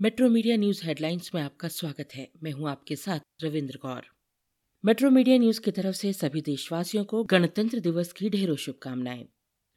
Metro media news headlines में आपका स्वागत है। मैं हूँ आपके साथ Ravindra Kaur metro media news की तरफ़ से सभी देशवासियों को गणतंत्र दिवस की ढेरों शुभकामनाएँ।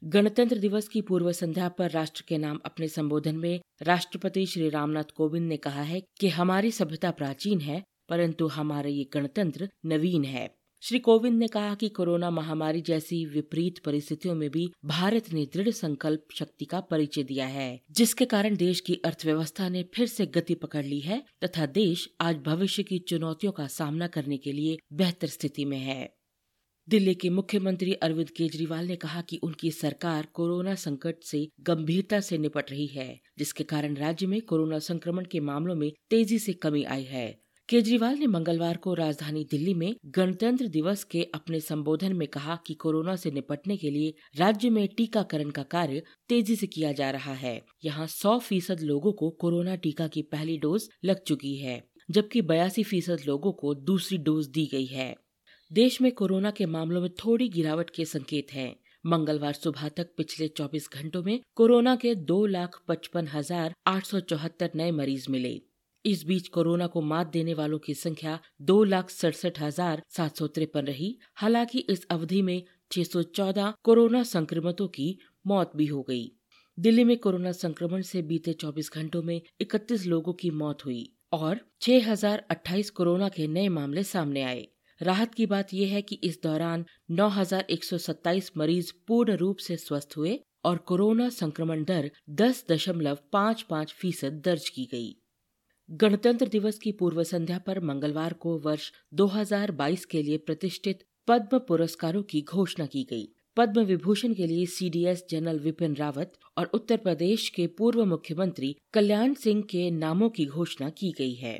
गणतंत्र दिवस की पूर्व संध्या पर राष्ट्र के नाम अपने संबोधन में राष्ट्रपति श्री रामनाथ कोविंद ने कहा है कि हमारी सभ्यता प्राचीन है, परंतु हमारा ये गणतंत्र नवीन है। श्री कोविंद ने कहा कि कोरोना महामारी जैसी विपरीत परिस्थितियों में भी भारत ने दृढ़ संकल्प शक्ति का परिचय दिया है, जिसके कारण देश की अर्थव्यवस्था ने फिर से गति पकड़ ली है तथा देश आज भविष्य की चुनौतियों का सामना करने के लिए बेहतर स्थिति में है। दिल्ली के मुख्यमंत्री अरविंद केजरीवाल ने कहा कि उनकी सरकार कोरोना संकट से गंभीरता से निपट रही है, जिसके कारण राज्य में कोरोना संक्रमण के मामलों में तेज़ी से कमी आई है। केजरीवाल ने मंगलवार को राजधानी दिल्ली में गणतंत्र दिवस के अपने संबोधन में कहा कि कोरोना से निपटने के लिए राज्य में टीकाकरण का कार्य तेज़ी से किया जा रहा है। यहाँ 100 फ़ीसद लोगों को कोरोना टीका की पहली डोज लग चुकी है, जबकि बयासी फ़ीसद लोगों को दूसरी डोज दी गई है। देश में कोरोना के मामलों में थोड़ी गिरावट के संकेत हैं। मंगलवार सुबह तक पिछले 24 घंटों में कोरोना के दो लाख पचपन हज़ार आठ सौ चौहत्तर नए मरीज़ मिले। इस बीच कोरोना को मात देने वालों की संख्या दो लाख सड़सठ हज़ार सात सौ तिरपन रही हालाँकि इस अवधि में 614 कोरोना संक्रमितों की मौत भी हो गई। दिल्ली में कोरोना संक्रमण से बीते 24 घंटों में 31 लोगों की मौत हुई और 6028 कोरोना के नए मामले सामने आए राहत की बात यह है कि इस दौरान 9127 मरीज़ पूर्ण रूप से स्वस्थ हुए और कोरोना संक्रमण दर दस दशमलव पाँच पाँच फ़ीसद दर्ज की गई। गणतंत्र दिवस की पूर्व संध्या पर मंगलवार को वर्ष 2022 के लिए प्रतिष्ठित पद्म पुरस्कारों की घोषणा की गई। पद्म विभूषण के लिए सीडीएस जनरल विपिन रावत और उत्तर प्रदेश के पूर्व मुख्यमंत्री कल्याण सिंह के नामों की घोषणा की गई है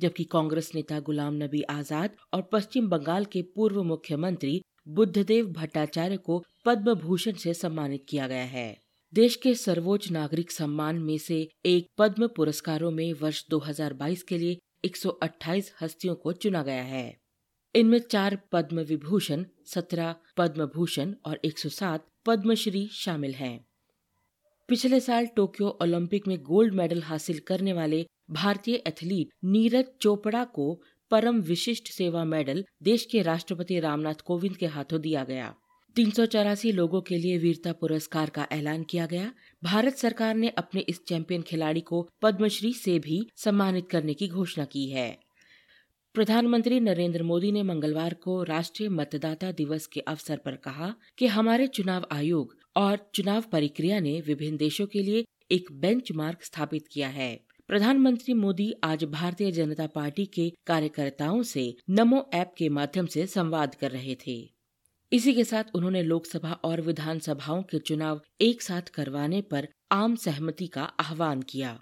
जबकि कांग्रेस नेता गुलाम नबी आज़ाद और पश्चिम बंगाल के पूर्व मुख्यमंत्री बुद्धदेव भट्टाचार्य को पद्म भूषण से सम्मानित किया गया है देश के सर्वोच्च नागरिक सम्मान में से एक पद्म पुरस्कारों में वर्ष 2022 के लिए 128 हस्तियों को चुना गया है इनमें चार पद्म विभूषण सत्रह पद्म भूषण और 107 पद्मश्री शामिल हैं। पिछले साल टोक्यो ओलंपिक में गोल्ड मेडल हासिल करने वाले भारतीय एथलीट नीरज चोपड़ा को परम विशिष्ट सेवा मेडल देश के राष्ट्रपति रामनाथ कोविंद के हाथों दिया गया तीन सौ चौरासी लोगों के लिए वीरता पुरस्कार का ऐलान किया गया। भारत सरकार ने अपने इस चैंपियन खिलाड़ी को पद्मश्री से भी सम्मानित करने की घोषणा की है। प्रधानमंत्री नरेंद्र मोदी ने मंगलवार को राष्ट्रीय मतदाता दिवस के अवसर पर कहा कि हमारे चुनाव आयोग और चुनाव प्रक्रिया ने विभिन्न देशों के लिए एक बेंचमार्क स्थापित किया है। प्रधानमंत्री मोदी आज भारतीय जनता पार्टी के कार्यकर्ताओं से नमो ऐप के माध्यम से संवाद कर रहे थे। इसी के साथ उन्होंने लोकसभा और विधानसभाओं के चुनाव एक साथ करवाने पर आम सहमति का आह्वान किया।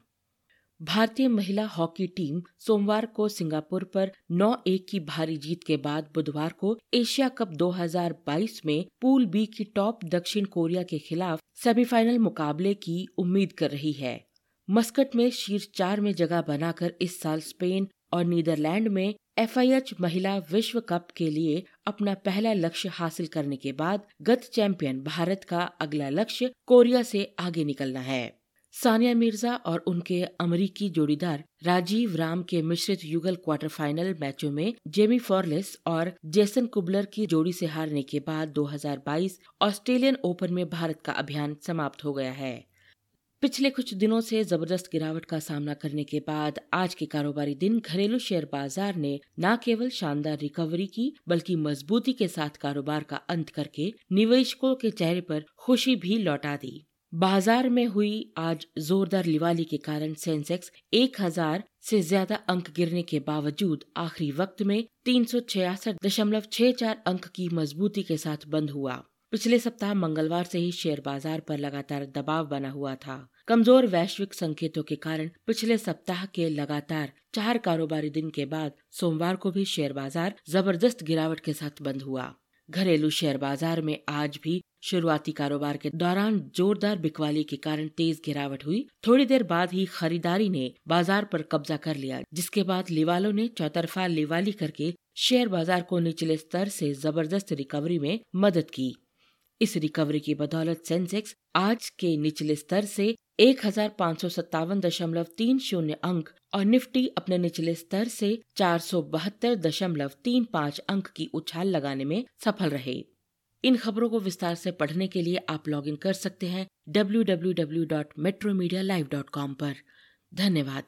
भारतीय महिला हॉकी टीम सोमवार को सिंगापुर पर 9-1 की भारी जीत के बाद बुधवार को एशिया कप 2022 में पूल बी की टॉप दक्षिण कोरिया के खिलाफ सेमीफाइनल मुकाबले की उम्मीद कर रही है। मस्कट में शीर्ष चार में जगह बनाकर इस साल स्पेन और नीदरलैंड में एफआईएच महिला विश्व कप के लिए अपना पहला लक्ष्य हासिल करने के बाद गत चैंपियन भारत का अगला लक्ष्य कोरिया से आगे निकलना है। सानिया मिर्ज़ा और उनके अमरीकी जोड़ीदार राजीव राम के मिश्रित युगल क्वार्टर फाइनल मैचों में जेमी फॉर्लेस और जेसन कुबलर की जोड़ी से हारने के बाद 2022 ऑस्ट्रेलियन ओपन में भारत का अभियान समाप्त हो गया है। पिछले कुछ दिनों से ज़बरदस्त गिरावट का सामना करने के बाद आज के कारोबारी दिन घरेलू शेयर बाज़ार ने न केवल शानदार रिकवरी की, बल्कि मजबूती के साथ कारोबार का अंत करके निवेशकों के चेहरे पर खुशी भी लौटा दी। बाज़ार में हुई आज जोरदार लिवाली के कारण सेंसेक्स एक हज़ार से ज़्यादा अंक गिरने के बावजूद आखिरी वक्त में तीन अंक की मजबूती के साथ बंद हुआ। पिछले सप्ताह मंगलवार से ही शेयर बाज़ार पर लगातार दबाव बना हुआ था। कमज़ोर वैश्विक संकेतों के कारण पिछले सप्ताह के लगातार चार कारोबारी दिन के बाद सोमवार को भी शेयर बाज़ार ज़बरदस्त गिरावट के साथ बंद हुआ। घरेलू शेयर बाज़ार में आज भी शुरुआती कारोबार के दौरान जोरदार बिकवाली के कारण तेज गिरावट हुई। थोड़ी देर बाद ही खरीदारी ने बाज़ार पर कब्जा कर लिया, जिसके बाद लिवालों ने चौतरफा लिवाली करके शेयर बाज़ार को निचले स्तर से ज़बरदस्त रिकवरी में मदद की। इस रिकवरी की बदौलत सेंसेक्स आज के निचले स्तर से एक अंक और निफ्टी अपने निचले स्तर से चार अंक की उछाल लगाने में सफल रहे। इन खबरों को विस्तार से पढ़ने के लिए आप लॉग इन कर सकते हैं W W W dot metro media live dot com धन्यवाद।